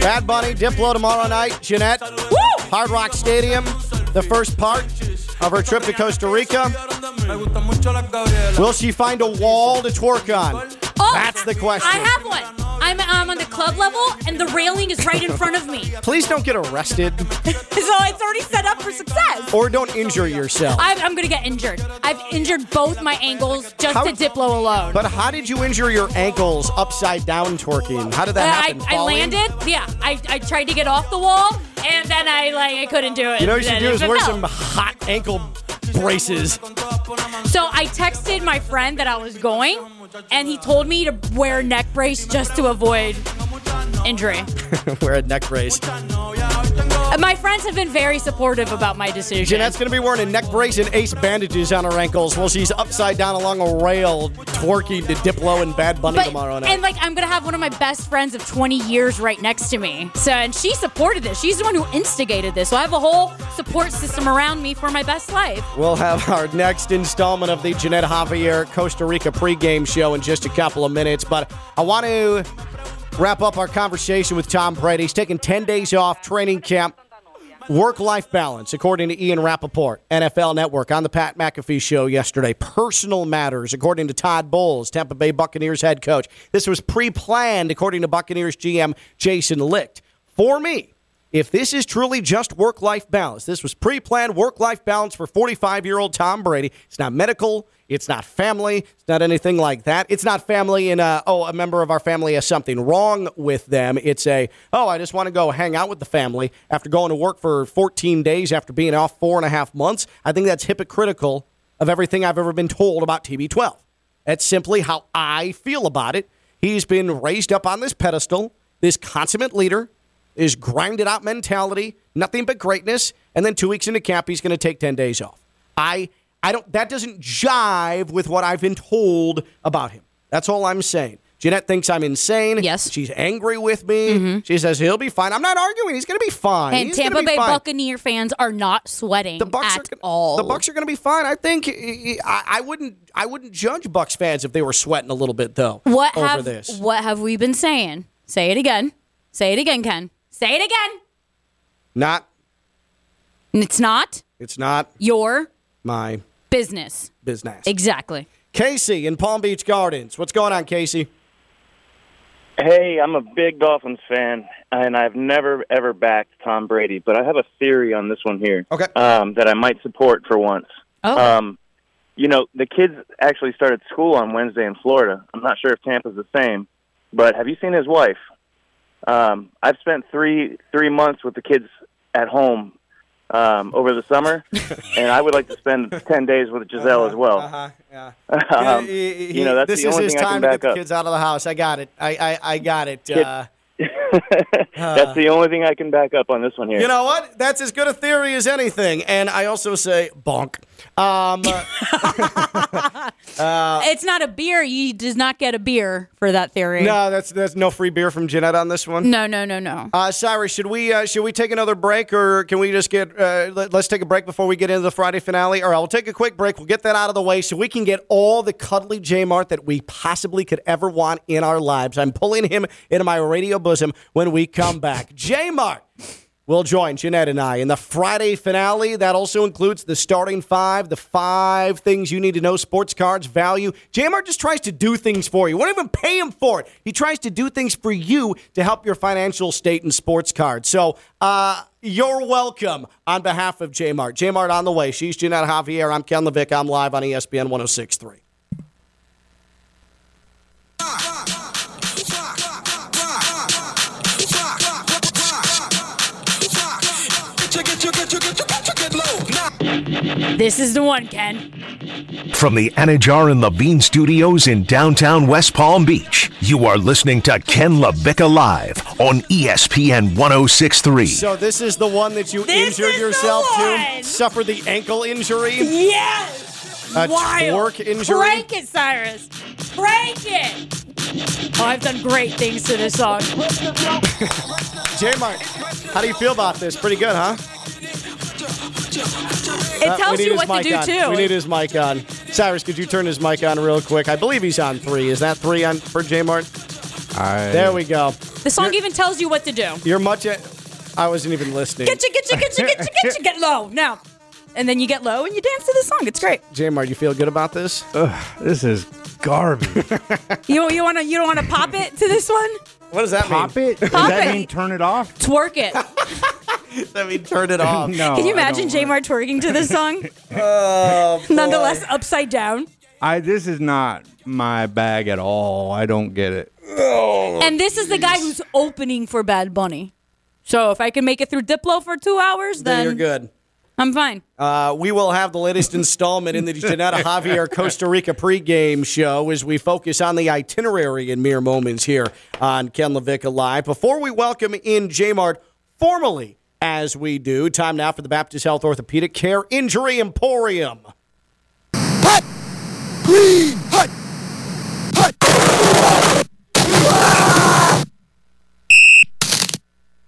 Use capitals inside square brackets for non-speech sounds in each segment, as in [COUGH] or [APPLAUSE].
Bad Bunny, Diplo tomorrow night. Jeanette, Hard Rock Stadium, the first part of her trip to Costa Rica. Will she find a wall to twerk on? Oh, That's the question. I have one. I'm, I'm on the club level, and the railing is right in front of me. [LAUGHS] Please don't get arrested [LAUGHS] so it's already set up for success. or don't injure yourself. I'm, I'm gonna get injured. I've injured both my ankles just How- to Diplo alone. But how did you injure your ankles upside down twerking? How did that Uh, happen? I, I landed. Yeah, I, I tried to get off the wall, and then I like I couldn't do it. You know what you should do is wear some oh. hot ankle braces. So I texted my friend that I was going, and he told me to wear a neck brace just to avoid injury. [LAUGHS] wear a neck brace. Uh, My friends have been very supportive about my decision. Jeanette's going to be wearing a neck brace and ace bandages on her ankles while she's upside down along a rail twerking to Diplo and Bad Bunny but, tomorrow night. and like I'm gonna have one of my best friends of 20 years right next to me. So and she supported this. She's the one who instigated this. So I have a whole support system around me for my best life. We'll have our next installment of the Jeanette Javier Costa Rica pregame show in just a couple of minutes. But I want to wrap up our conversation with Tom Brady. He's taking 10 days off training camp. Work life balance, according to Ian Rapoport, NFL Network, on the Pat McAfee show yesterday. Personal matters, according to Todd Bowles, Tampa Bay Buccaneers head coach. This was pre planned, according to Buccaneers GM Jason Licht. For me, if this is truly just work life balance, this was pre planned work life balance for 45 year old Tom Brady. It's not medical, it's not family, it's not anything like that. It's not family in a, oh, a member of our family has something wrong with them. It's a, oh, I just want to go hang out with the family after going to work for 14 days after being off four and a half months. I think that's hypocritical of everything I've ever been told about TB12. That's simply how I feel about it. He's been raised up on this pedestal, this consummate leader, is grinded out mentality, nothing but greatness, and then two weeks into camp, he's going to take 10 days off. I, I don't, that doesn't jive with what I've been told about him. That's all I'm saying. Jeanette thinks I'm insane. Yes. She's angry with me. Mm-hmm. She says he'll be fine. I'm not arguing. He's going to be fine. And He's Tampa Bay fine. Buccaneer fans are not sweating The Bucks at are gonna, all. The Bucks are going to be fine. I think I, I wouldn't. I wouldn't judge Bucks fans if they were sweating a little bit though. what over have this? what have we been saying? Say it again. Say it again, Ken. Say it again. Not. It's not It's not your my business. business. Exactly. Casey in Palm Beach Gardens. What's going on, Casey? Hey, I'm a big Dolphins fan, and I've never ever backed Tom Brady, but I have a theory on this one here. Okay. Um, that I might support for once. Oh. Um, you know, the kids actually started school on Wednesday in Florida. I'm not sure if Tampa's the same, but have you seen his wife? Um, I've spent three three months with the kids at home um, over the summer, [LAUGHS] and I would like to spend ten days with Gisele as well. Uh-huh, [LAUGHS] yeah. Um, He- he- you know, that's this the is only his thing I time to get the up. kids out of the house. I got it. I I, I got it. Kid- Uh, [LAUGHS] That's the only thing I can back up on this one here. you know what? That's as good a theory as anything. And I also say bonk. Um, [LAUGHS] it's not a beer. You does not get a beer for that theory. no, that's that's no free beer from Jeanette on this one. no, no, no. no. Uh, Cyrus, should we uh, should we take another break, or can we just get uh, let, us take a break before we get into the Friday finale? Or I'll take a quick break. We'll get that out of the way so we can get all the cuddly J Mart that we possibly could ever want in our lives. I'm pulling him into my radio bosom when we come back. J Mart will join Jeanette and I in the Friday finale. That also includes the starting five, the five things you need to know sports cards value. J Mart just tries to do things for you. Won't even pay him for it. He tries to do things for you to help your financial state and sports cards. So, uh, you're welcome on behalf of Jmart. Jmart on the way. She's Jeanette Javier. I'm Ken Levick. I'm live on ESPN 1063. This is the one, Ken. From the Anajar and Levine Studios in downtown West Palm Beach, you are listening to Ken LaVicka Live on ESPN 1063. So, this is the one that you This injured yourself to? Suffered the ankle injury? Yes. A Wild. twerk injury? Crank it, Cyrus. Crank it. Oh, I've done great things to this song. [LAUGHS] Jmart, how do you feel about this? Pretty good, huh? It Uh, tells you what to do on. too. We need his mic on. Cyrus, could you turn his mic on real quick? I believe he's on three. Is that three on for J Mart? I, There we go. The song even tells you what to do. You're much. A, I wasn't even listening. Get you, get you, get you, get you, get you, get low now. And then you get low and you dance to the song. It's great. J Mart, you feel good about this? Ugh, This is garbage. [LAUGHS] You you wanna you don't wanna pop it to this one? What does that Pop mean? it? Does Pop that it. mean turn it off? Twerk it. [LAUGHS] I mean, turn it [LAUGHS] off. No. Can you I imagine don't want- J Mart twerking to this song? [LAUGHS] Oh, Nonetheless, upside down. I this is not my bag at all. I don't get it. Oh. And this is the guy who's opening for Bad Bunny. So if I can make it through Diplo for two hours, then then you're good. I'm fine. Uh, we will have the latest installment in the [LAUGHS] Jeanette Javier Costa Rica pregame show as we focus on the itinerary in mere moments here on Ken LaVicka Live. Before we welcome in J-Mart formally, as we do, time now for the Baptist Health Orthopedic Care Injury Emporium.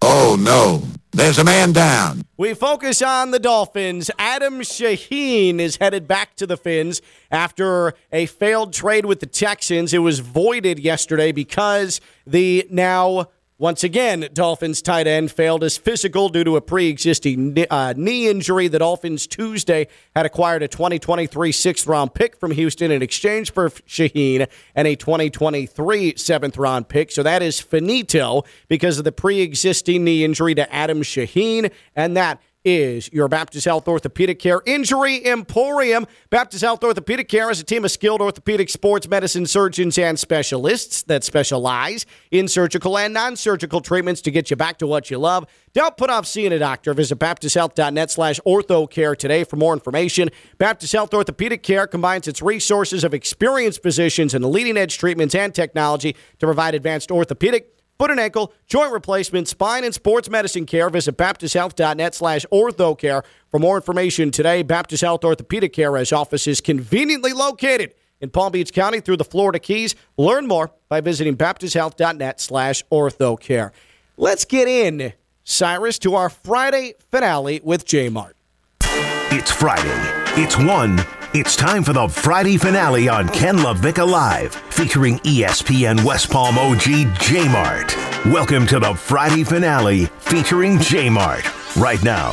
Oh no, there's a man down. We focus on the Dolphins. Adam Shaheen is headed back to the Fins after a failed trade with the Texans. It was voided yesterday because the now, once again, Dolphins tight end failed his physical due to a pre existing uh, knee injury. The Dolphins Tuesday had acquired a 2023 sixth round pick from Houston in exchange for Shaheen and a 2023 seventh round pick. So that is finito because of the pre existing knee injury to Adam Shaheen. And that is your Baptist Health Orthopedic Care Injury Emporium. Baptist Health Orthopedic Care is a team of skilled orthopedic sports medicine surgeons and specialists that specialize in surgical and non surgical treatments to get you back to what you love. Don't put off seeing a doctor. Visit baptisthealth.net slash orthocare today for more information. Baptist Health Orthopedic Care combines its resources of experienced physicians and leading edge treatments and technology to provide advanced orthopedic foot and ankle, joint replacement, spine, and sports medicine care. Visit baptisthealth.net slash orthocare for more information today. Baptist Health Orthopedic Care has offices conveniently located in Palm Beach County through the Florida Keys. Learn more by visiting baptisthealth.net slash orthocare. Let's get in, Cyrus, to our Friday finale with J-Mart. It's Friday. It's one. It's time for the Friday finale on Ken LaVicka Live, featuring ESPN West Palm OG J Mart. Welcome to the Friday finale featuring J Mart. Right now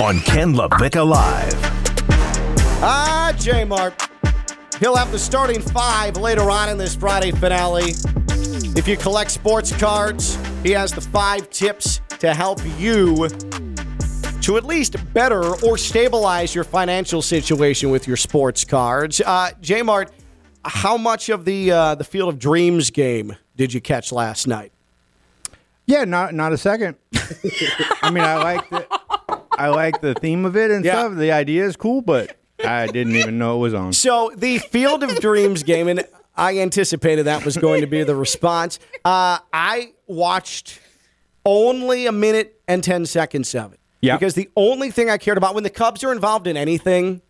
on Ken LaVicka Live. Ah, J Mart. He'll have the starting five later on in this Friday finale. If you collect sports cards, he has the five tips to help you to at least better or stabilize your financial situation with your sports cards. Uh, J Mart, how much of the uh, the Field of Dreams game did you catch last night? Yeah, not not a second. I mean, I like the I like the theme of it and Yeah. stuff. The idea is cool, but I didn't even know it was on. So the Field of Dreams game, and I anticipated that was going to be the response. Uh, I watched only a minute and ten seconds of it. Yeah. Because the only thing I cared about when the Cubs are involved in anything,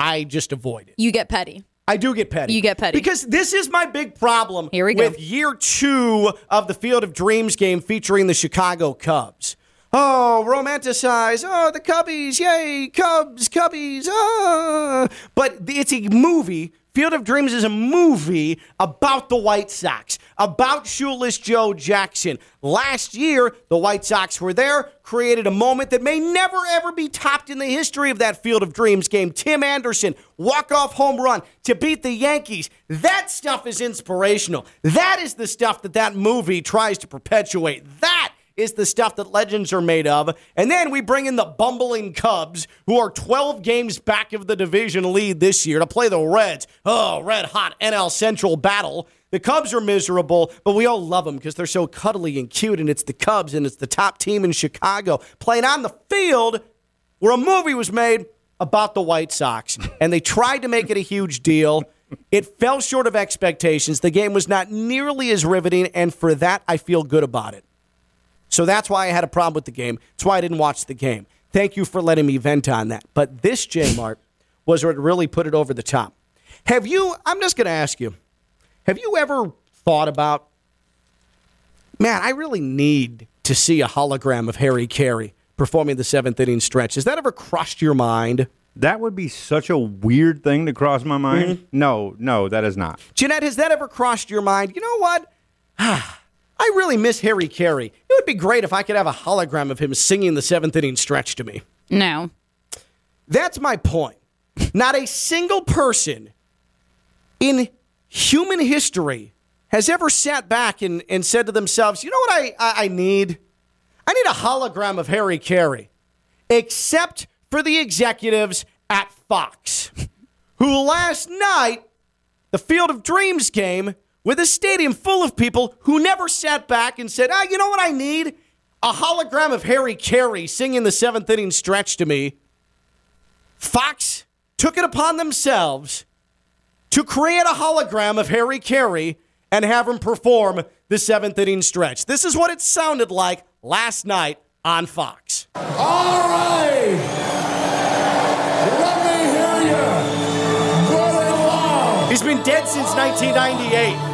I just avoid it. You get petty. I do get petty. You get petty. Because this is my big problem Here we go. with year two of the Field of Dreams game featuring the Chicago Cubs. Oh, romanticize. Oh, the Cubbies. Yay, Cubs, Cubbies. Ah. But it's a movie. Field of Dreams is a movie about the White Sox, about shoeless Joe Jackson. Last year, the White Sox were there, created a moment that may never ever be topped in the history of that Field of Dreams game. Tim Anderson, walk-off home run to beat the Yankees. That stuff is inspirational. That is the stuff that that movie tries to perpetuate. That is the stuff that legends are made of. And then we bring in the bumbling Cubs, who are 12 games back of the division lead this year, to play the Reds. Oh, red hot NL Central battle. The Cubs are miserable, but we all love them because they're so cuddly and cute, and it's the Cubs, and it's the top team in Chicago playing on the field where a movie was made about the White Sox, and they tried to make it a huge deal. It fell short of expectations. The game was not nearly as riveting, and for that, I feel good about it. So that's why I had a problem with the game. That's why I didn't watch the game. Thank you for letting me vent on that. But this J Mart was what really put it over the top. Have you, I'm just going to ask you, have you ever thought about, man, I really need to see a hologram of Harry Caray performing the seventh inning stretch? Has that ever crossed your mind? That would be such a weird thing to cross my mind. Mm-hmm. No, no, that is not. Jeanette, has that ever crossed your mind? You know what? [SIGHS] really miss Harry Caray. It would be great if I could have a hologram of him singing the seventh inning stretch to me. No. That's my point. Not a single person in human history has ever sat back and, and said to themselves, you know what I, I, I need? I need a hologram of Harry Caray, except for the executives at Fox, who last night, the Field of Dreams game, with a stadium full of people who never sat back and said, ah, you know what I need? A hologram of Harry Caray singing the seventh inning stretch to me. Fox took it upon themselves to create a hologram of Harry Caray and have him perform the seventh inning stretch. This is what it sounded like last night on Fox. All right. Let me hear you. Put it loud. He's been dead since 1998.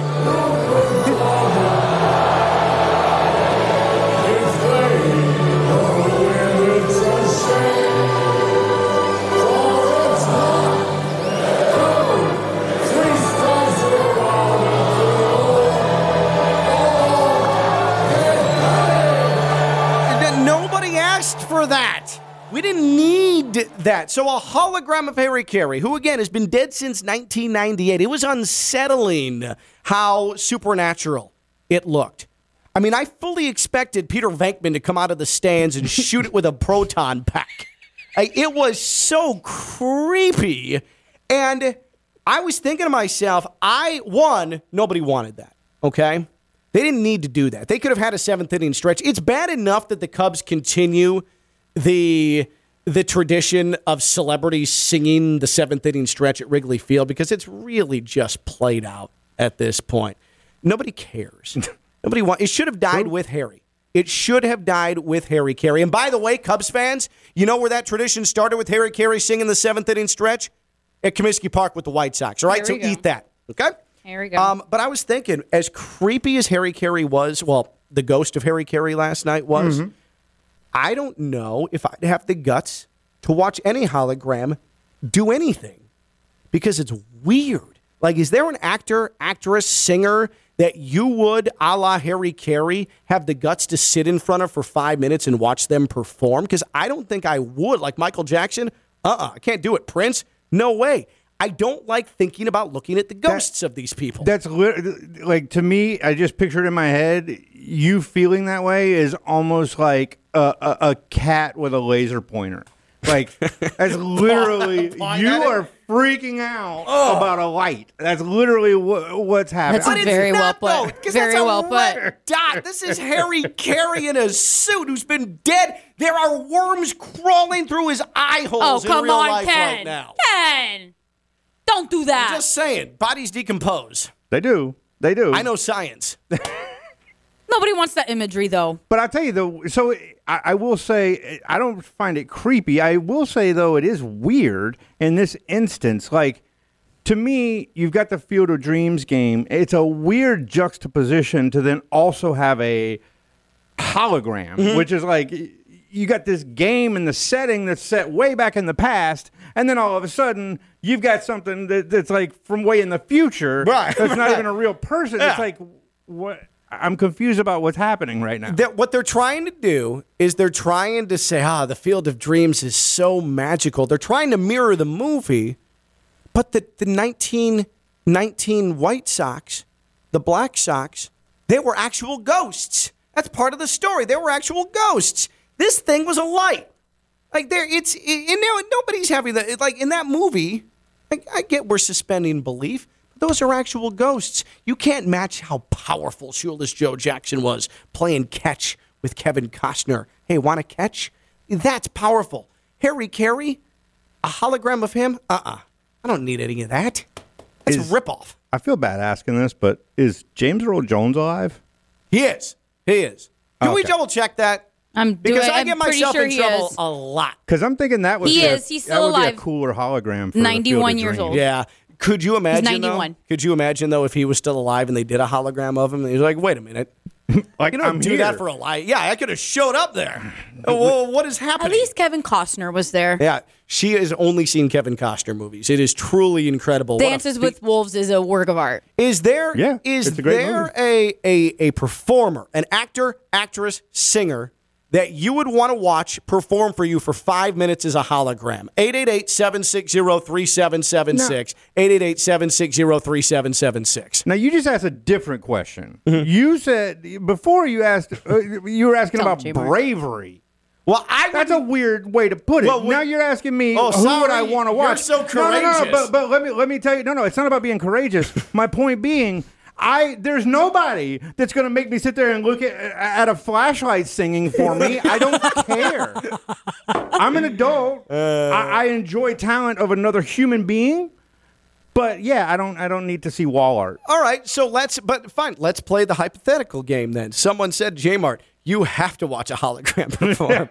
We didn't need that. So a hologram of Harry Caray, who again has been dead since 1998. It was unsettling how supernatural it looked. I mean, I fully expected Peter Venkman to come out of the stands and [LAUGHS] shoot it with a proton pack. Like, it was so creepy. And I was thinking to myself, I, one, nobody wanted that. Okay? They didn't need to do that. They could have had a seventh inning stretch. It's bad enough that the Cubs continue the the tradition of celebrities singing the seventh inning stretch at Wrigley Field because it's really just played out at this point. Nobody cares. [LAUGHS] Nobody want. It should have died with Harry. It should have died with Harry Caray. And by the way, Cubs fans, you know where that tradition started with Harry Caray singing the seventh inning stretch at Comiskey Park with the White Sox. All right, so go. eat that. Okay. Here we go. Um, but I was thinking, as creepy as Harry Caray was, well, the ghost of Harry Caray last night was, Mm-hmm. I don't know if I'd have the guts to watch any hologram do anything because it's weird. Like, is there an actor, actress, singer that you would, a la Harry Caray, have the guts to sit in front of for five minutes and watch them perform? Because I don't think I would. Like Michael Jackson, uh uh I can't do it. Prince, no way. I don't like thinking about looking at the ghosts of these people. That's like to me. I just pictured in my head you feeling that way is almost like a, a, a cat with a laser pointer. Like that's [LAUGHS] literally you at it? are freaking out about a light. That's literally wha- what's happening. That's But it's Very well not, though, put. 'cause Very that's a well put. red Dot. This is Harry Caray in a suit who's been dead. There are worms crawling through his eye oh, holes in come real on, life Ken. right now. Ken. Don't do that. I'm just saying, bodies decompose. they do. They do. I know science. [LAUGHS] Nobody wants that imagery, though. But I'll tell you though. So I, I will say I don't find it creepy. I will say though it is weird in this instance. Like to me, you've got the Field of Dreams game. It's a weird juxtaposition to then also have a hologram, mm-hmm. which is like you got this game in the setting that's set way back in the past, and then all of a sudden you've got something that, that's like from way in the future. Right, That's not right. even a real person. Yeah. It's like what. I'm confused about what's happening right now. that what they're trying to do is they're trying to say, ah, the Field of Dreams is so magical. They're trying to mirror the movie, but the, the 1919 White Sox, the Black Sox, they were actual ghosts. That's part of the story. They were actual ghosts. This thing was a light. Like there, it's and now nobody's having that. Like in that movie, I get we're suspending belief. But those are actual ghosts. You can't match how powerful Shoeless Joe Jackson was playing catch with Kevin Costner. Hey, want to catch? That's powerful. Harry Caray, a hologram of him? Uh uh I don't need any of that. That's Is- a ripoff. I feel bad asking this, but is James Earl Jones alive? He is. He is. Can we double check that? I'm doing. Because I I'm get pretty myself sure in trouble is. a lot. Because I'm thinking that would He be a- is. He's that still would be alive. a cooler hologram. For the 91 Field of years Dreams. old. Yeah. Could you imagine? though- 91. could you imagine though if he was still alive and they did a hologram of him? And he's like, wait a minute. [LAUGHS] Like You don't I'm do here. that for a lie. Yeah, I could have showed up there. [LAUGHS] Oh, well, what is happening? At least Kevin Costner was there. Yeah, she has only seen Kevin Costner movies. It is truly incredible. Dances fe- with Wolves is a work of art. Is there Yeah, is a there movie. a, a a performer, an actor, actress, singer that you would want to watch perform for you for five minutes as a hologram? 888-760-3776. 888-760-3776. Now you just asked a different question. Mm-hmm. You said before you asked uh, you were asking about J-Mart. bravery. Well, I That's a weird way to put it. Well, we- now you're asking me Oh, who would I want to You're watch? so No, no, no, courageous. but but let me let me tell you. No, no, it's not about being courageous. My point being. I there's nobody that's gonna make me sit there and look at at a flashlight singing for me. I don't [LAUGHS] care. I'm an adult. Uh. I, I enjoy talent of another human being, but yeah, I don't I don't need to see wall art. All right, so let's but fine, let's play the hypothetical game then. Someone said, J-Mart, you have to watch a hologram [LAUGHS] perform.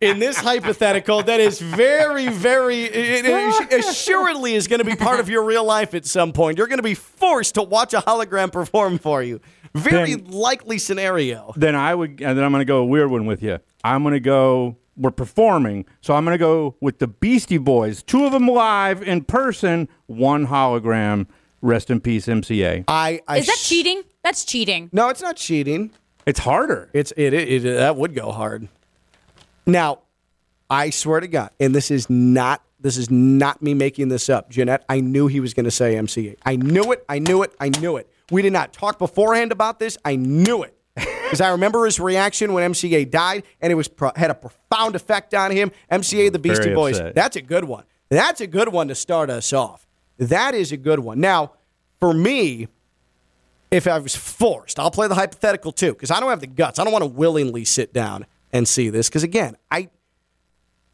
In this hypothetical, that is very, very it, it assuredly is going to be part of your real life at some point. You're going to be forced to watch a hologram perform for you. Very Then- likely scenario. then I would, and then I'm going to go a weird one with you. I'm going to go. We're performing, so I'm going to go with the Beastie Boys. Two of them live in person, one hologram. Rest in peace, MCA. I, I Is that sh- cheating? That's cheating. No, it's not cheating. It's harder. It's it, it, it that would go hard. Now, I swear to God, and this is not this is not me making this up. Jeanette, I knew he was going to say MCA. I knew it. I knew it. I knew it. We did not talk beforehand about this. I knew it [LAUGHS] because I remember his reaction when MCA died, and it was pro- had a profound effect on him. MCA, the Beastie Very Boys. upset. That's a good one. That's a good one to start us off. That is a good one. Now, for me, if I was forced, I'll play the hypothetical too, because I don't have the guts. I don't want to willingly sit down and see this, because again, I,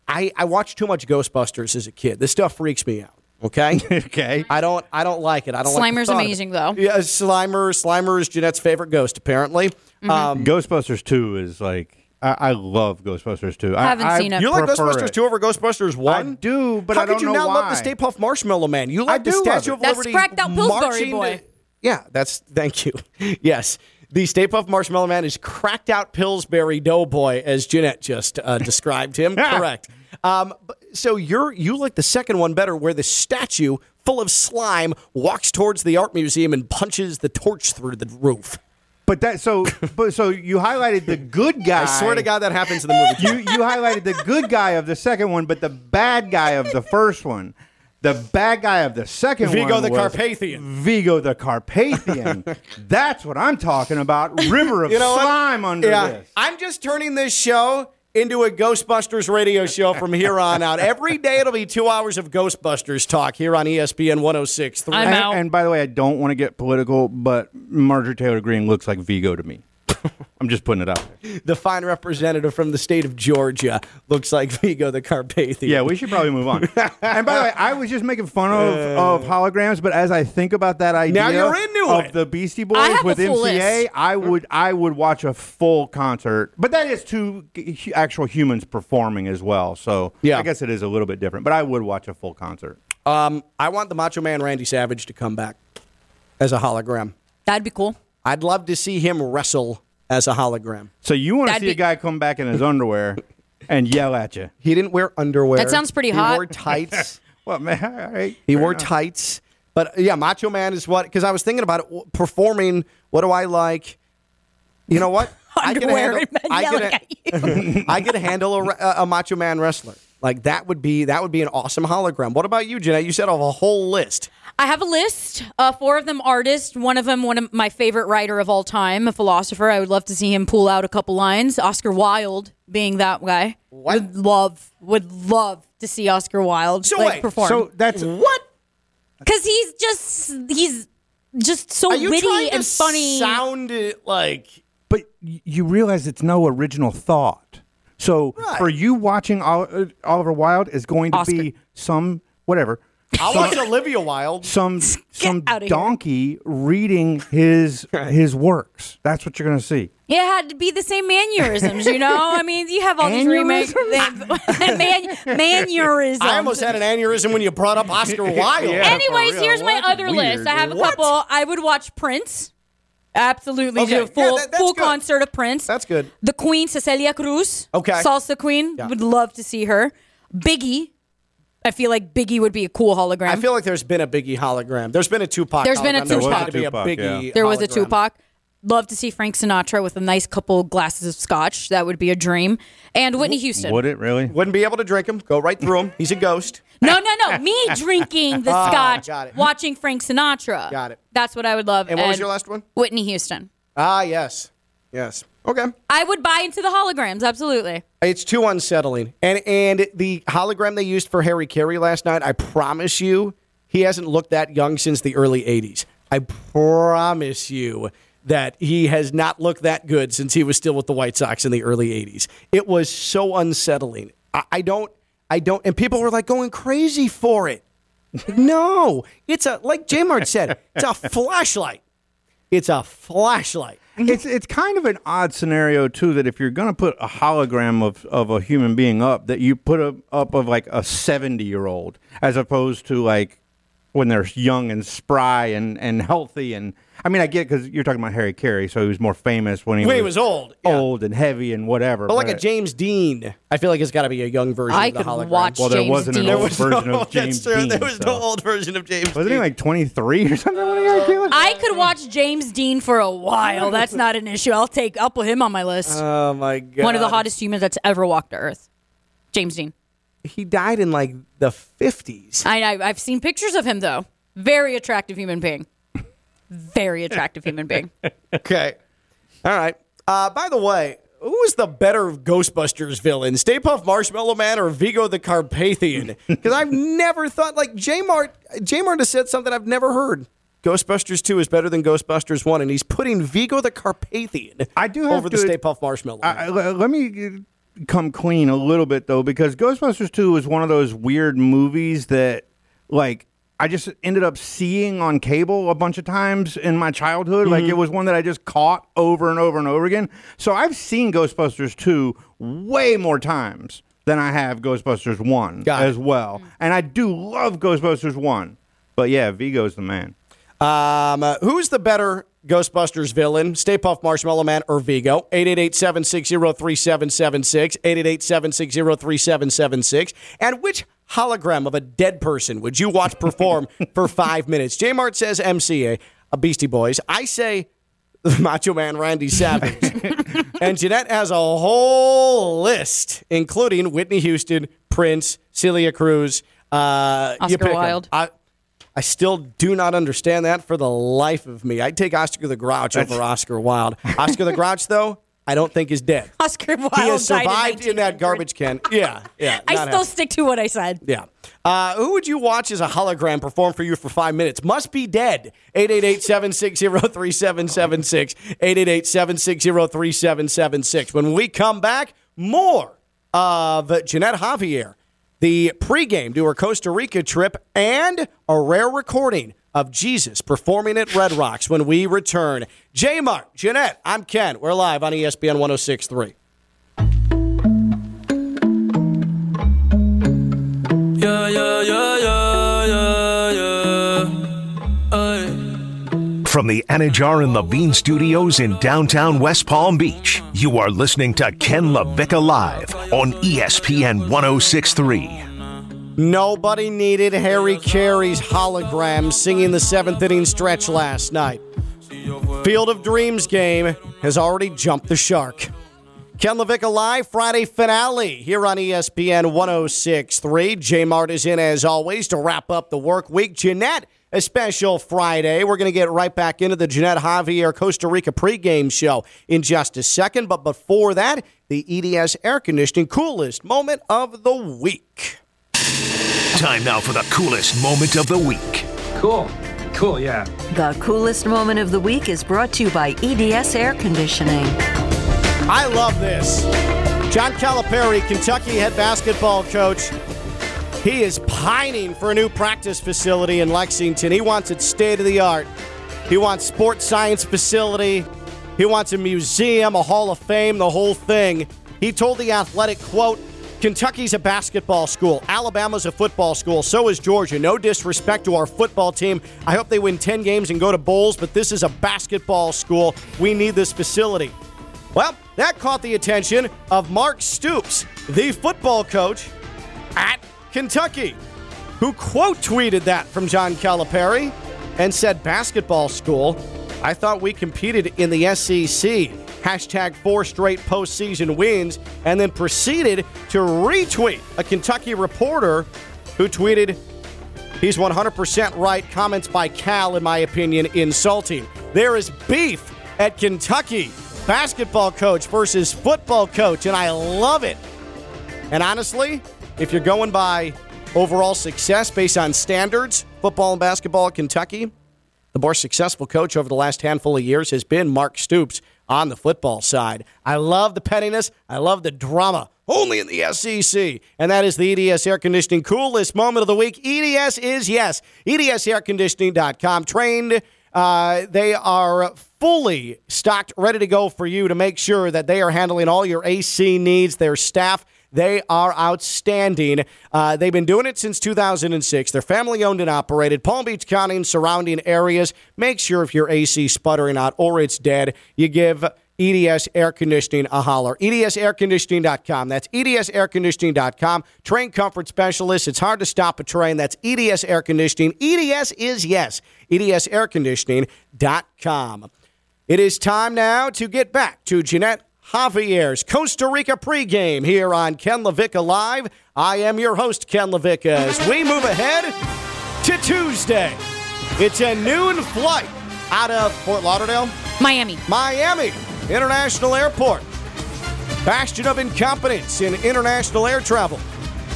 I, I watched too much Ghostbusters as a kid. This stuff freaks me out. Okay. [LAUGHS] okay. I don't. I don't like it. I don't. like the Slimer's thought of it. amazing, though. Yeah, Slimer. Slimer is Jeanette's favorite ghost, apparently. Mm-hmm. Um, Ghostbusters Two is like I, I love Ghostbusters Two. I Haven't seen it. you like Ghostbusters it. two over Ghostbusters one? I do, but how I don't could you know not love the Stay Puft Marshmallow Man? You like the do love Statue it. of That's Liberty cracked out Pillsbury marching boy. to- yeah, that's thank you. [LAUGHS] yes, the Stay Puft Marshmallow Man is cracked out Pillsbury Doughboy, as Jeanette just uh, [LAUGHS] described him. Correct. Um, so you're you like the second one better, where the statue full of slime walks towards the art museum and punches the torch through the roof. But that so [LAUGHS] but so you highlighted the good guy. I swear to God, that happens in the movie. you you highlighted the good guy of the second one, but the bad guy of the first one. The bad guy of the second Vigo one the was Carpathian. Vigo the Carpathian. [LAUGHS] That's what I'm talking about. River of [LAUGHS] You know what? slime under yeah, this. I'm just turning this show into a Ghostbusters radio show from here [LAUGHS] on out. Every day it'll be two hours of Ghostbusters talk here on ESPN 106.3. I'm And, out. and by the way, I don't want to get political, but Marjorie Taylor Greene looks like Vigo to me. I'm just putting it out there. the fine representative from the state of Georgia looks like Vigo the Carpathian. Yeah, we should probably move on. and by the way, I was just making fun of, of holograms, but as I think about that idea Now you're into of it. the Beastie Boys I have a with MCA, list. I would I would watch a full concert. But that is two actual humans performing as well. So Yeah. I guess it is a little bit different. But I would watch a full concert. Um, I want the Macho Man Randy Savage to come back as a hologram. That'd be cool. I'd love to see him wrestle as a hologram. So you want to That'd see a be- guy come back in his underwear and yell at you? He didn't wear underwear. That sounds pretty he hot. wore tights. [LAUGHS] Well, man, all right. He fair wore enough. tights. But yeah, Macho Man is what? Because I was thinking about it w- performing. What do I like? You know what? [LAUGHS] I can Underwear handle. and men I yelling can, at you. [LAUGHS] I could handle a, re- a Macho Man wrestler. Like that would be that would be an awesome hologram. What about you, Jeanette? You said of a whole list. I have a list. Uh, four of them artists. One of them, one of my favorite writer of all time, a philosopher. I would love to see him pull out a couple lines. Oscar Wilde being that guy. What? Would love, would love to see Oscar Wilde So like, wait, perform. So that's What because he's just he's just so are you witty and to funny. sound it like? But you realize it's no original thought. So Right. for you watching uh, Oliver Wilde is going to Oscar. be some whatever I'll watch Olivia Wilde. some some outta here. donkey reading his [LAUGHS] his works. That's what you're gonna see. It had to be the same mannerisms, you know. I mean, you have all these remakes. [LAUGHS] Man, mannerisms. [LAUGHS] I almost had an aneurysm when you brought up Oscar Wilde. Yeah. Anyways, here's my other Weird, list. I have a What? couple. I would watch Prince. Absolutely, Okay, do a yeah, full that- full good. concert of Prince. That's good. The Queen, Celia Cruz. Okay. Salsa Queen. Yeah. Would love to see her. Biggie. I feel like Biggie would be a cool hologram. I feel like there's been a Biggie hologram. There's been a Tupac. There's been a Tupac. got to be a Tupac, Biggie. yeah. there was a hologram. Tupac. Love to see Frank Sinatra with a nice couple glasses of scotch. That would be a dream. And Whitney Houston. Would it really? Wouldn't be able to drink him. Go right through him. He's a ghost. No, no, no. Me [LAUGHS] drinking the scotch, got it. watching Frank Sinatra. Got it. That's what I would love. And what was your last one? Whitney Houston. Ah, yes, yes. Okay. I would buy into the holograms. Absolutely. It's too unsettling. And and the hologram they used for Harry Caray last night, I promise you, he hasn't looked that young since the early 80s. I promise you that he has not looked that good since he was still with the White Sox in the early 80s. It was so unsettling. I, I don't I don't and people were like going crazy for it. [LAUGHS] no, it's a like J Mart said, it's a flashlight. It's a flashlight. it's it's kind of an odd scenario too that if you're going to put a hologram of, of a human being up that you put a, up of like a 70 year old as opposed to like when they're young and spry and, and healthy and I mean I get because you're talking about Harry Caray so he was more famous when he, When was, he was old, yeah. old and heavy and whatever But like a James Dean, I feel like it's got to be a young version I of the could hologram. watch Well, there James wasn't an Dean. old version of [LAUGHS] James That's true. Dean, There was so. no old version of James wasn't Dean. he like 23 or something when he got killed? I could watch James Dean for a while. That's not an issue. I'll take. I'll put him on my list. oh my god! One of the hottest humans that's ever walked to Earth. James Dean. He died in like the fifties. I, I I've seen pictures of him though. Very attractive human being. Very attractive human being. [LAUGHS] Okay, all right. Uh, by the way, who is the better Ghostbusters villain, Stay Puft Marshmallow Man or Vigo the Carpathian? [LAUGHS] Because I've never thought like J Mart. J Mart has said something I've never heard. Ghostbusters 2 is better than Ghostbusters 1, and he's putting Vigo the Carpathian I do have over the Stay Puft Marshmallow I, I- let me come clean a little bit though, because Ghostbusters Two is one of those weird movies that, like, I just ended up seeing on cable a bunch of times in my childhood. Like, Mm-hmm. it was one that I just caught over and over and over again. So I've seen Ghostbusters Two way more times than I have Ghostbusters One Got it. as well, and I do love Ghostbusters One. But yeah, Vigo's the man. Um, uh, who's the better Ghostbusters villain, Stay Puft Marshmallow Man or Vigo? 888-760-3776, 888-760-3776. And which hologram of a dead person would you watch perform [LAUGHS] for five minutes? J Mart says MCA, a Beastie Boys. I say [LAUGHS] Macho Man Randy Savage. [LAUGHS] and Jeanette has a whole list, including Whitney Houston, Prince, Celia Cruz, uh, Oscar. Wilde. I, I still do not understand that for the life of me. I'd take Oscar the Grouch over Oscar Wilde. Oscar the Grouch, though, I don't think is dead. Oscar Wilde He has survived in, that garbage can. [LAUGHS] Yeah, yeah. I still happening. stick to what I said. Yeah. Uh, who would you watch as a hologram perform for you for five minutes? Must be dead. 888-760-3776. 888-760-3776. When we come back, more of Jeanette Javier, the pregame to her Costa Rica trip, and a rare recording of Jesus performing at Red Rocks when we return. J Mart, Jeanette, I'm Ken. We're live on ESPN 1063. Yeah, yeah, yeah, yeah, yeah, yeah. Ay. From the Anajar and Levine studios in downtown West Palm Beach, you are listening to Ken LaVicka Live on ESPN 1063. Nobody needed Harry Caray's hologram singing the seventh inning stretch last night. Field of Dreams game has already jumped the shark. Ken LaVicka Live Friday finale here on ESPN 1063. J Mart is in as always to wrap up the work week. Jeanette, a special Friday. We're going to get right back into the Jeanette Javier Costa Rica pregame show in just a second. But before that, the EDS air conditioning coolest moment of the week. Time now for the coolest moment of the week. Cool. Cool, yeah. The coolest moment of the week is brought to you by EDS Air Conditioning. I love this. John Calipari, Kentucky head basketball coach, He is pining for a new practice facility in Lexington. He wants it state of the art. He wants sports science facility. He wants a museum, a hall of fame, the whole thing. He told the Athletic, quote, Kentucky's a basketball school. Alabama's a football school. So is Georgia. No disrespect to our football team. I hope they win 10 games and go to bowls, but this is a basketball school. We need this facility. Well, that caught the attention of Mark Stoops, the football coach at Kentucky, who quote tweeted that from John Calipari and said, Basketball school. I thought we competed in the SEC. Hashtag four straight postseason wins, and then proceeded to retweet a Kentucky reporter who tweeted, He's 100% right. Comments by Cal, in my opinion, insulting. There is beef at Kentucky. Basketball coach versus football coach, and I love it. And honestly, if you're going by overall success based on standards, football and basketball at Kentucky, the more successful coach over the last handful of years has been Mark Stoops on the football side. I love the pettiness. I love the drama. Only in the SEC. And that is the EDS Air Conditioning coolest moment of the week. EDS is yes. EDSairconditioning.com. Trained. Uh, they are fully stocked, ready to go for you to make sure that they are handling all your AC needs. Their staff they are outstanding. Uh, they've been doing it since 2006. They're family owned and operated. Palm Beach County and surrounding areas. Make sure if your AC sputtering out or it's dead, you give EDS Air Conditioning a holler. EDSAirconditioning.com. That's EDSAirconditioning.com. Train comfort specialist. It's hard to stop a train. That's EDS Air Conditioning. EDS is yes. EDSAirconditioning.com. It is time now to get back to Jeanette Javier's Costa Rica pregame here on Ken LaVicka Live. I am your host, Ken LaVicka, as we move ahead to Tuesday. It's a noon flight out of Fort Lauderdale, Miami. Miami International Airport. Bastion of incompetence in international air travel.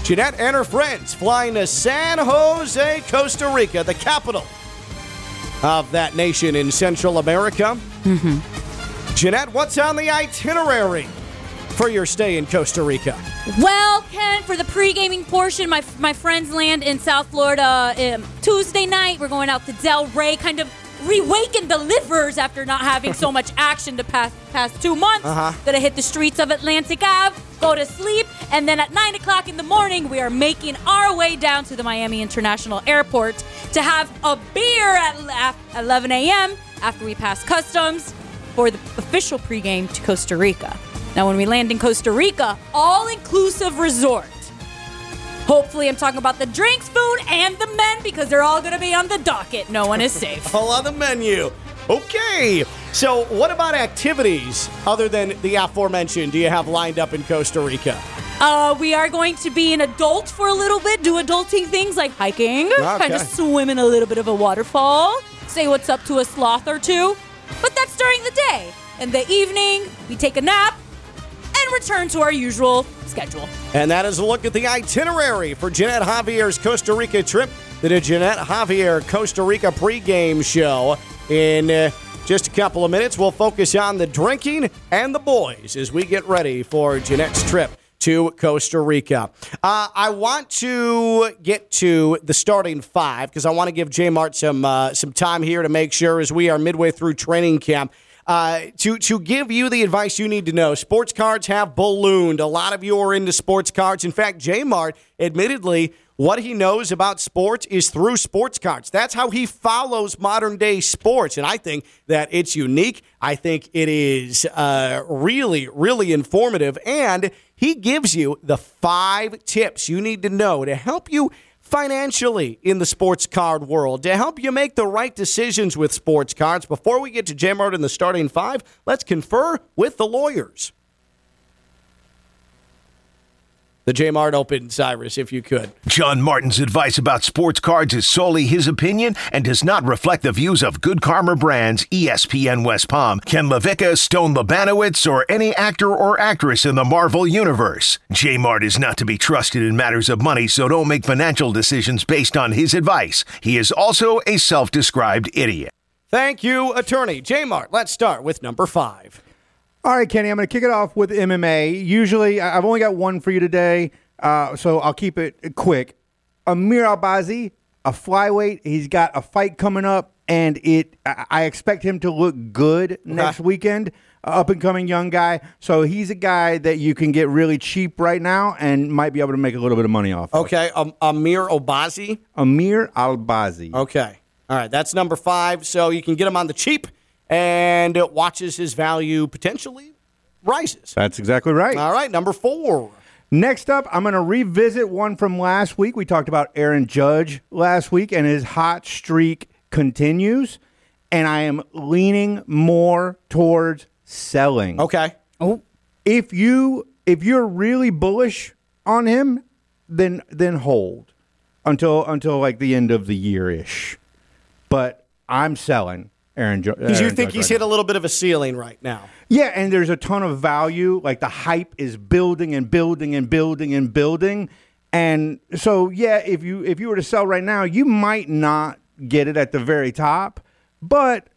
Jeanette and her friends flying to San Jose, Costa Rica, the capital of that nation in Central America. Mm-hmm. Jeanette, what's on the itinerary for your stay in Costa Rica? Well, Ken, for the pre-gaming portion, my my friends land in South Florida um, Tuesday night. We're going out to Delray, kind of rewaken the livers after not having so much action the past past two months. Uh-huh. Gonna hit the streets of Atlantic Ave, go to sleep, and then at nine o'clock in the morning, we are making our way down to the Miami International Airport to have a beer at at 11 a.m. after we pass customs for the official pregame to Costa Rica. Now, when we land in Costa Rica, all inclusive resort. Hopefully, I'm talking about the drinks, food, and the men because they're all going to be on the docket. No one is [LAUGHS] safe. All on the menu. Okay. So, what about activities other than the aforementioned do you have lined up in Costa Rica? Uh, we are going to be an adult for a little bit, do adulting things like hiking, kind of Okay. swim in a little bit of a waterfall, say what's up to a sloth or two. But that's during the day. In the evening, we take a nap and return to our usual schedule. And that is a look at the itinerary for Jeanette Javier's Costa Rica trip. to The Jeanette Javier Costa Rica pregame show. In uh, just a couple of minutes, we'll focus on the drinking and the boys as we get ready for Jeanette's trip to Costa Rica. Uh, I want to get to the starting five because I want to give J Mart some uh, some time here to make sure as we are midway through training camp uh, to to give you the advice you need to know. Sports cards have ballooned. A lot of you are into sports cards. In fact, J Mart, admittedly, what he knows about sports is through sports cards. That's how he follows modern day sports, and I think that it's unique. I think it is uh, really, really informative, and he gives you the five tips you need to know to help you financially in the sports card world to help you make the right decisions with sports cards. Before we get to J-Mart in the starting five, let's confer with the lawyers. The J-Mart Open, Cyrus, if you could. John Martin's advice about sports cards is solely his opinion and does not reflect the views of Good Karma Brands, ESPN West Palm, Ken LaVicka, Stone Labanowitz, or any actor or actress in the Marvel Universe. J Mart is not to be trusted in matters of money, so don't make financial decisions based on his advice. He is also a self described idiot. Thank you, attorney. J-Mart, let's start with number five. All right, Kenny, I'm going to kick it off with MMA. Usually, I've only got one for you today, uh, so I'll keep it quick. Amir Albazi, a flyweight. He's got a fight coming up, and it. I expect him to look good next weekend. Up and coming young guy, so he's a guy that you can get really cheap right now and might be able to make a little bit of money off. of. Okay, um, Amir Obazi. Amir Albazi. Okay. All right, that's number five. So you can get him on the cheap, and it watches his value potentially rises. That's exactly right. All right, number four. Next up, I'm going to revisit one from last week. We talked about Aaron Judge last week, and his hot streak continues. And I am leaning more towards selling. Okay. Oh, If you if you're really bullish on him, then then hold until until like the end of the year ish. But I'm selling Aaron. Jo- Because you think Judge he's right hit a little bit of a ceiling right now. yeah, and there's a ton of value. Like the hype is building and building and building and building. And so yeah, if you if you were to sell right now, you might not get it at the very top. But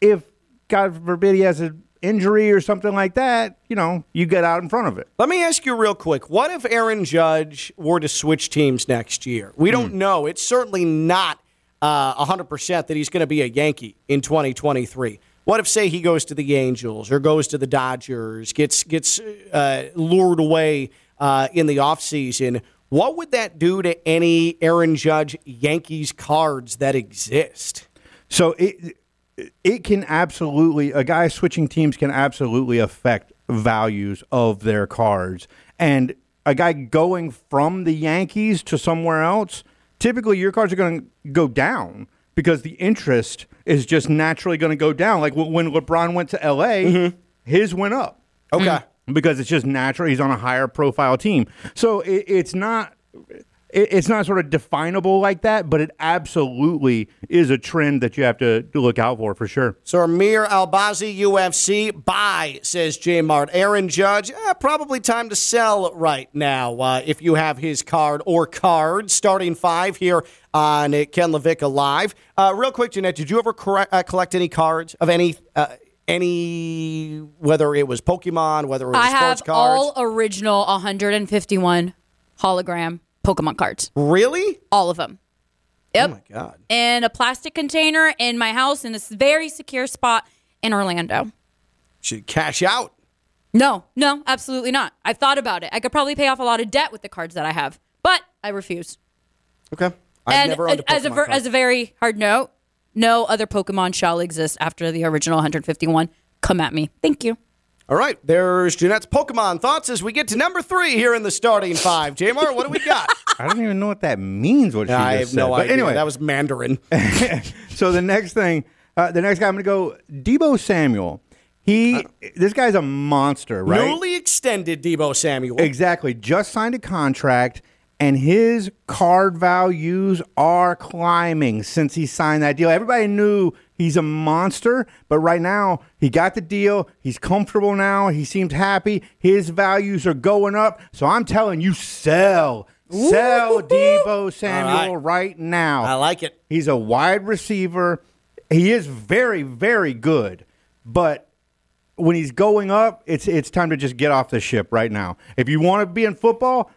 if God forbid he has an injury or something like that, you know, you get out in front of it. Let me ask you real quick. What if Aaron Judge were to switch teams next year? We don't hmm. know. It's certainly not uh, 100% that he's going to be a Yankee in 2023. What if, say, he goes to the Angels or goes to the Dodgers, gets gets uh, lured away uh, in the offseason? What would that do to any Aaron Judge Yankees cards that exist? So it it can absolutely a guy switching teams can absolutely affect values of their cards. And a guy going from the Yankees to somewhere else, typically your cards are going to go down because the interest is just naturally going to go down. Like when when LeBron went to LA, mm-hmm. his went up Okay. Mm. because it's just natural. He's on a higher profile team, so it, it's not it, it's not sort of definable like that, but it absolutely is a trend that you have to, to look out for for sure. So Amir Albazi, UFC, buy, says J Mart. Aaron Judge, eh, probably time to sell right now uh, if you have his card or cards. Starting five here on Ken LaVicka Live. Uh, real quick, Jeanette, did you ever correct, uh, collect any cards of any, uh, any, whether it was Pokemon, whether it was I have sports cards? all original 151 hologram Pokemon cards. really? All of them. Oh yep. Oh my God. in a plastic container in my house in this very secure spot in Orlando. Should cash out. No, no, absolutely not. I've thought about it. I could probably pay off a lot of debt with the cards that I have, but I refuse. Okay. I've and never owned a as a ver- as a very hard note, no other Pokemon shall exist after the original 151. Come at me. Thank you. All right, there's Jeanette's Pokemon thoughts as we get to number three here in the starting five. J Mart, what do we got? [LAUGHS] I don't even know what that means. What she I just have no. But idea. Anyway, that was Mandarin. [LAUGHS] so the next thing, uh, the next guy I'm going to go Deebo Samuel. He, this guy's a monster, right? Newly extended Deebo Samuel. Exactly. Just signed a contract, and his card values are climbing since he signed that deal. Everybody knew he's a monster, but right now he got the deal. He's comfortable now. He seems happy. His values are going up. So I'm telling you, sell. Sell Deebo Samuel right. right now. I like it. He's a wide receiver. He is very, very good, but when he's going up, it's it's time to just get off the ship right now. If you want to be in football,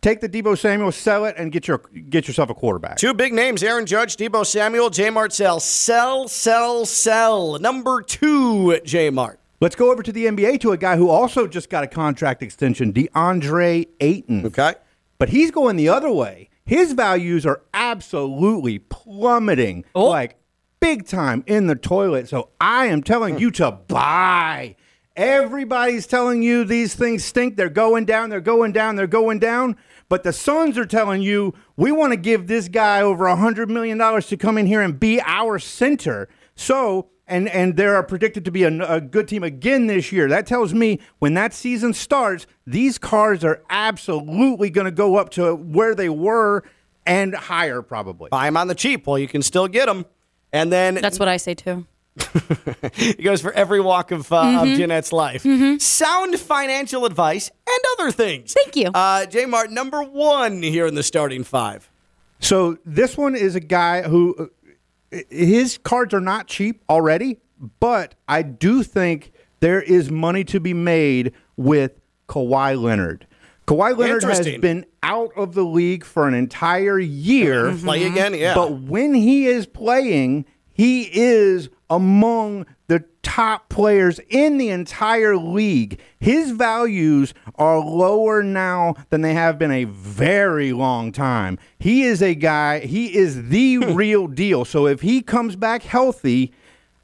take the Deebo Samuel, sell it, and get your get yourself a quarterback. Two big names Aaron Judge, Deebo Samuel, J Mart sell. Sell, sell, sell. Number two, J Mart. Let's go over to the NBA to a guy who also just got a contract extension, DeAndre Ayton. Okay. But he's going the other way. His values are absolutely plummeting, oh. like big time in the toilet. So I am telling you to buy. Everybody's telling you these things stink. They're going down, they're going down, they're going down. But the Suns are telling you we want to give this guy over a $100 million to come in here and be our center. So, and and they are predicted to be a, a good team again this year. That tells me when that season starts, these cars are absolutely going to go up to where they were and higher, probably. Buy them on the cheap while you can still get them. And then That's what I say too. [LAUGHS] it goes for every walk of, uh, Mm-hmm. of Jeanette's life. Sound financial advice and other things. Thank you. Uh, J Mart, number one here in the starting five. So this one is a guy who uh, his cards are not cheap already, but I do think there is money to be made with Kawhi Leonard. Kawhi Leonard has been out of the league for an entire year. Play again, yeah. But when he is playing, he is among the top players in the entire league. His values are lower now than they have been a very long time. He is a guy, he is the [LAUGHS] real deal. So if he comes back healthy,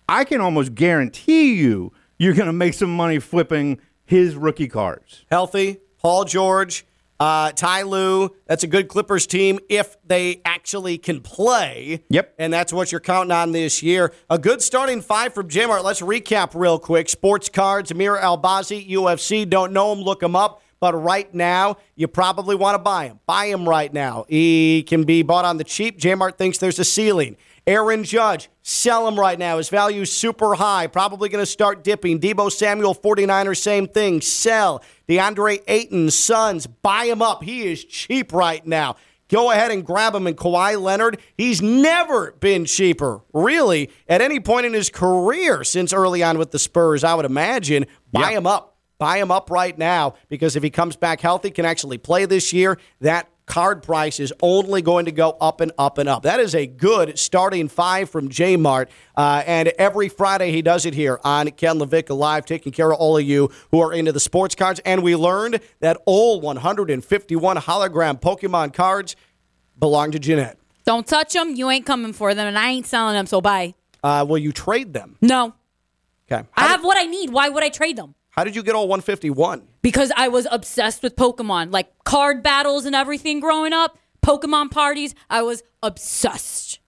I can almost guarantee you you're going to make some money flipping his rookie cards. healthy. Paul George, uh, Ty Lue. That's a good Clippers team if they actually can play. Yep. And that's what you're counting on this year. A good starting five from Jmart. Let's recap real quick. Sports cards, Amir Albazi, UFC. Don't know him, look him up. But right now, you probably want to buy him. Buy him right now. He can be bought on the cheap. Jmart thinks there's a ceiling. Aaron Judge, sell him right now. His value's super high. Probably going to start dipping. Deebo Samuel, 49ers, same thing. Sell. DeAndre Ayton, Suns, buy him up. He is cheap right now. Go ahead and grab him. And Kawhi Leonard, he's never been cheaper, really, at any point in his career since early on with the Spurs, I would imagine. Buy him up. Buy him up right now because if he comes back healthy, can actually play this year, that card price is only going to go up and up and up. That is a good starting five from J Mart. Uh, and every Friday he does it here on Ken LaVicka Live, taking care of all of you who are into the sports cards. And we learned that all 151 hologram Pokemon cards belong to Jeanette. Don't touch them. You ain't coming for them, and I ain't selling them. So bye. Uh, will you trade them? No, Okay. I How, have what I need. Why would I trade them? How did you get all 151? Because I was obsessed with Pokemon, like card battles and everything growing up. Pokemon parties. I was obsessed.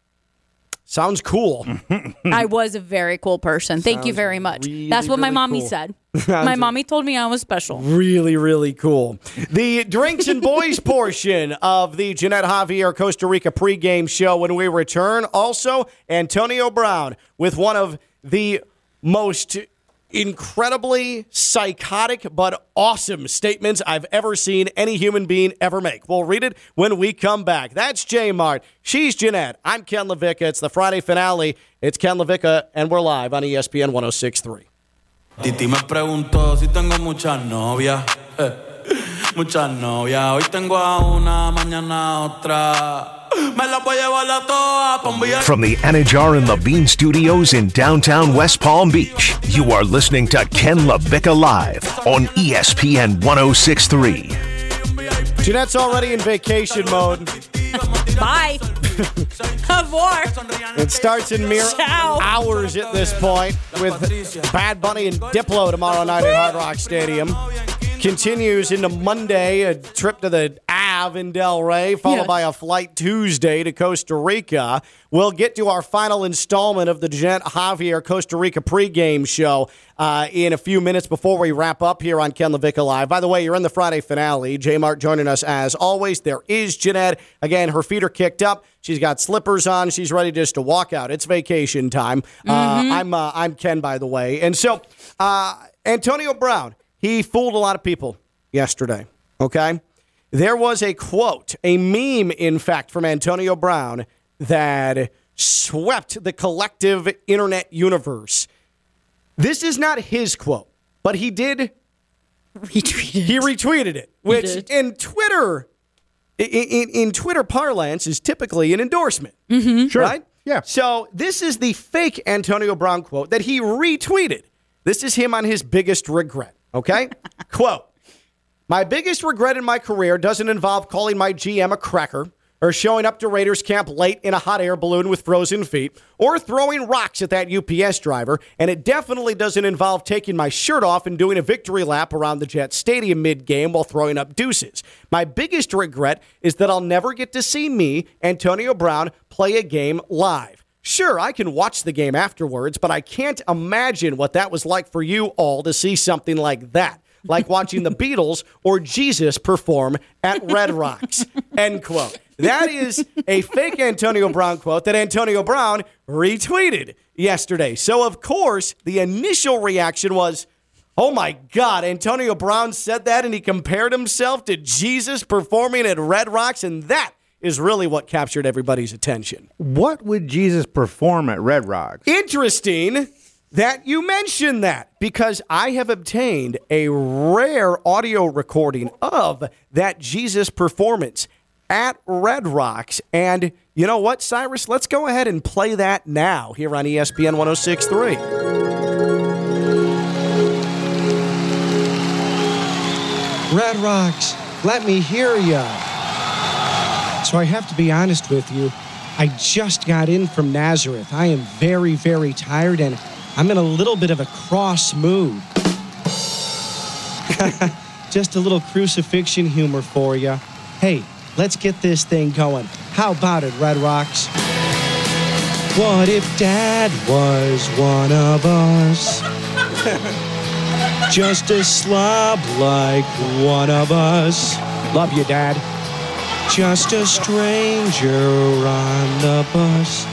Sounds cool. [LAUGHS] I was a very cool person. Thank you very much. really, That's what my mommy cool. said. [LAUGHS] my mommy told me I was special. Really, really cool. The drinks and boys [LAUGHS] portion of the Jeanette Javier Costa Rica pregame show when we return. Also, Antonio Brown with one of the most incredibly psychotic but awesome statements I've ever seen any human being ever make. We'll read it when we come back. That's J Mart. She's Jeanette. I'm Ken LaVicka. It's the Friday finale. It's Ken LaVicka, and we're live on ESPN 1063. Titi me preguntó si tengo muchas novias. [LAUGHS] Muchas novias. Hoy tengo a una, mañana otra. Me las voy a llevar a todas pa' un viaje. From the Anajar and Levine Studios in downtown West Palm Beach, you are listening to Ken LaVicka Live on ESPN 1063. Jeanette's already in vacation mode. Bye. [LAUGHS] Au revoir. It starts in mere Ciao. hours at this point with Bad Bunny and Diplo tomorrow night at Hard Rock Stadium. Continues into Monday, a trip to the Ave in Delray, followed Yes. by a flight Tuesday to Costa Rica. We'll get to our final installment of the Jeanette Javier Costa Rica pregame show uh, in a few minutes before we wrap up here on Ken LaVicka Live. By the way, you're in the Friday finale. J Mart joining us as always. There is Jeanette. Again, her feet are kicked up. She's got slippers on. She's ready just to walk out. It's vacation time. Uh, I'm uh, I'm Ken, by the way. And so uh, Antonio Brown, he fooled a lot of people yesterday. Okay, there was a quote, a meme, in fact, from Antonio Brown that swept the collective internet universe. This is not his quote, but he did Retweeted. he retweeted it, which in Twitter, in, in, in Twitter parlance, is typically an endorsement. Sure. Right? Yeah. So this is the fake Antonio Brown quote that he retweeted. This is him on his biggest regret. Okay? [LAUGHS] quote My biggest regret in my career doesn't involve calling my GM a cracker or showing up to Raiders camp late in a hot air balloon with frozen feet or throwing rocks at that UPS driver. And it definitely doesn't involve taking my shirt off and doing a victory lap around the Jet Stadium mid game while throwing up deuces. My biggest regret is that I'll never get to see me, Antonio Brown, play a game live. Sure, I can watch the game afterwards, but I can't imagine what that was like for you all to see something like that like [LAUGHS] watching the Beatles or Jesus perform at Red Rocks. End quote. That is a fake Antonio Brown quote that Antonio Brown retweeted yesterday. So, of course, the initial reaction was, Oh my God, Antonio Brown said that and he compared himself to Jesus performing at Red Rocks, and that is really what captured everybody's attention. What would Jesus perform at Red Rocks? Interesting. that you mention that because I have obtained a rare audio recording of that Jesus performance at Red Rocks. And you know what, Cyrus? Let's go ahead and play that now here on ESPN 1063. Red Rocks, let me hear ya. So I have to be honest with you. I just got in from Nazareth. I am very, very tired and I'm in a little bit of a cross mood. [LAUGHS] just a little crucifixion humor for you. Hey, let's get this thing going. How about it, Red Rocks? What if Dad was one of us? [LAUGHS] Just a slob like one of us. Love you, Dad. Just a stranger on the bus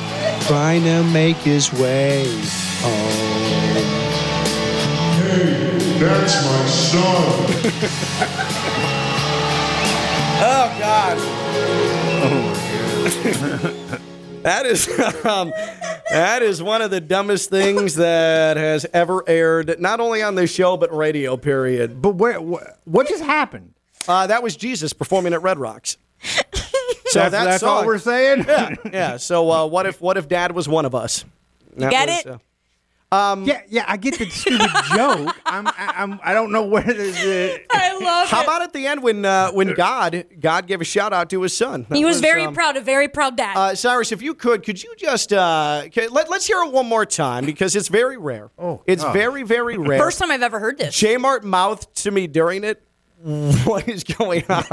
trying to make his way home. Hey, that's my son. [LAUGHS] Oh, God. [LAUGHS] That is um, that is one of the dumbest things that has ever aired, not only on this show but radio. Period. But where? What, what just happened? Uh, that was Jesus performing at Red Rocks. So That's, that that's all song- we're saying. Yeah, [LAUGHS] yeah. So uh, what if what if Dad was one of us? That Get was, it? uh, Um, yeah, yeah. I get the stupid [LAUGHS] joke. I'm, I, I'm, I don't know where the. the I love it. how it. about at the end when uh, when God God gave a shout out to his son? That he was, very um, proud, a very proud dad. Uh, Cyrus, if you could, could you just uh, let, let's hear it one more time because it's very rare. Oh, it's God. very very rare. First time I've ever heard this. J Mart mouthed to me during it. What is going on?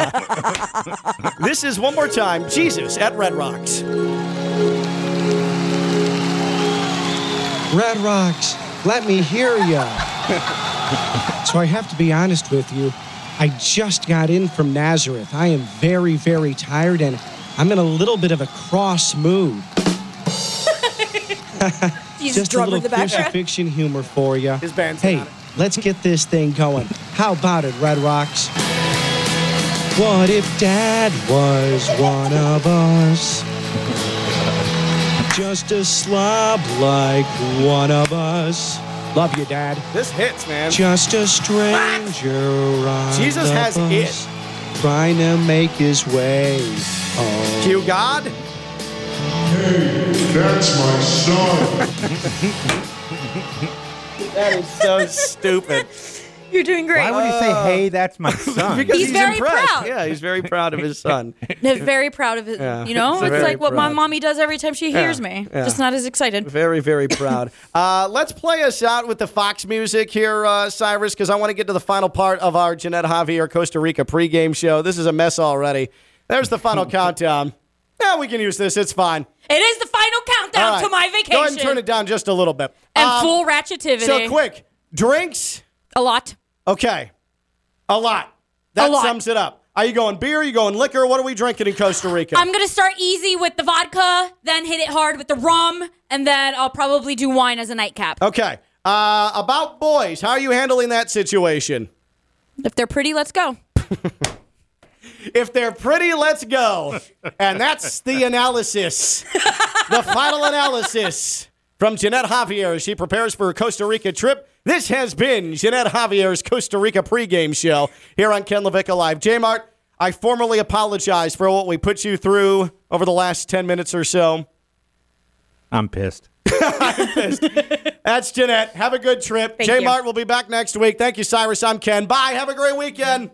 this is one more time. Jesus at Red Rocks. Red Rocks, let me hear you. so I have to be honest with you. I just got in from Nazareth. I am very, very tired and I'm in a little bit of a cross mood. [LAUGHS] Jesus Just a little in the background. crucifixion humor for you. His band's Hey, on it. Let's get this thing going. How about it, Red Rocks? What if Dad was one of us? Just a slob like one of us. Love you, Dad. This hits, man. Just a stranger on Jesus the has bus, it. trying to make his way home. Cue God. Hey, that's my son. [LAUGHS] That is so [LAUGHS] stupid. You're doing great. why would he say, "Hey, that's my [LAUGHS] son"? Because He's very impressed. proud. Yeah, he's very proud of his son. They're very proud of it. Yeah. You know, He's it's very like what my mommy does every time she hears me. yeah. Just not as excited. Very, very [LAUGHS] proud. Uh, let's play us out with the Fox music here, uh, Cyrus, because I want to get to the final part of our Jeanette Javier Costa Rica pregame show. This is a mess already. There's the final countdown. Yeah, we can use this. It's fine. It is the final countdown All right. to my vacation. Go ahead and turn it down just a little bit. And Um, full ratchetivity. So quick. Drinks. A lot. Okay. A lot. That A lot. sums it up. Are you going beer? Are you going liquor? What are we drinking in Costa Rica? I'm gonna start easy with the vodka, then hit it hard with the rum, and then I'll probably do wine as a nightcap. okay. Uh, about boys, how are you handling that situation? If they're pretty, let's go. [LAUGHS] If they're pretty, let's go. And that's the analysis. the final analysis from Jeanette Javier as she prepares for her Costa Rica trip. This has been Jeanette Javier's Costa Rica pregame show here on Ken LaVicka Live. J Mart, I formally apologize for what we put you through over the last 10 minutes or so. I'm pissed. [LAUGHS] I'm pissed. That's Jeanette. Have a good trip. Thank J Mart will be back next week. Thank you, Cyrus. I'm Ken. Bye. Have a great weekend.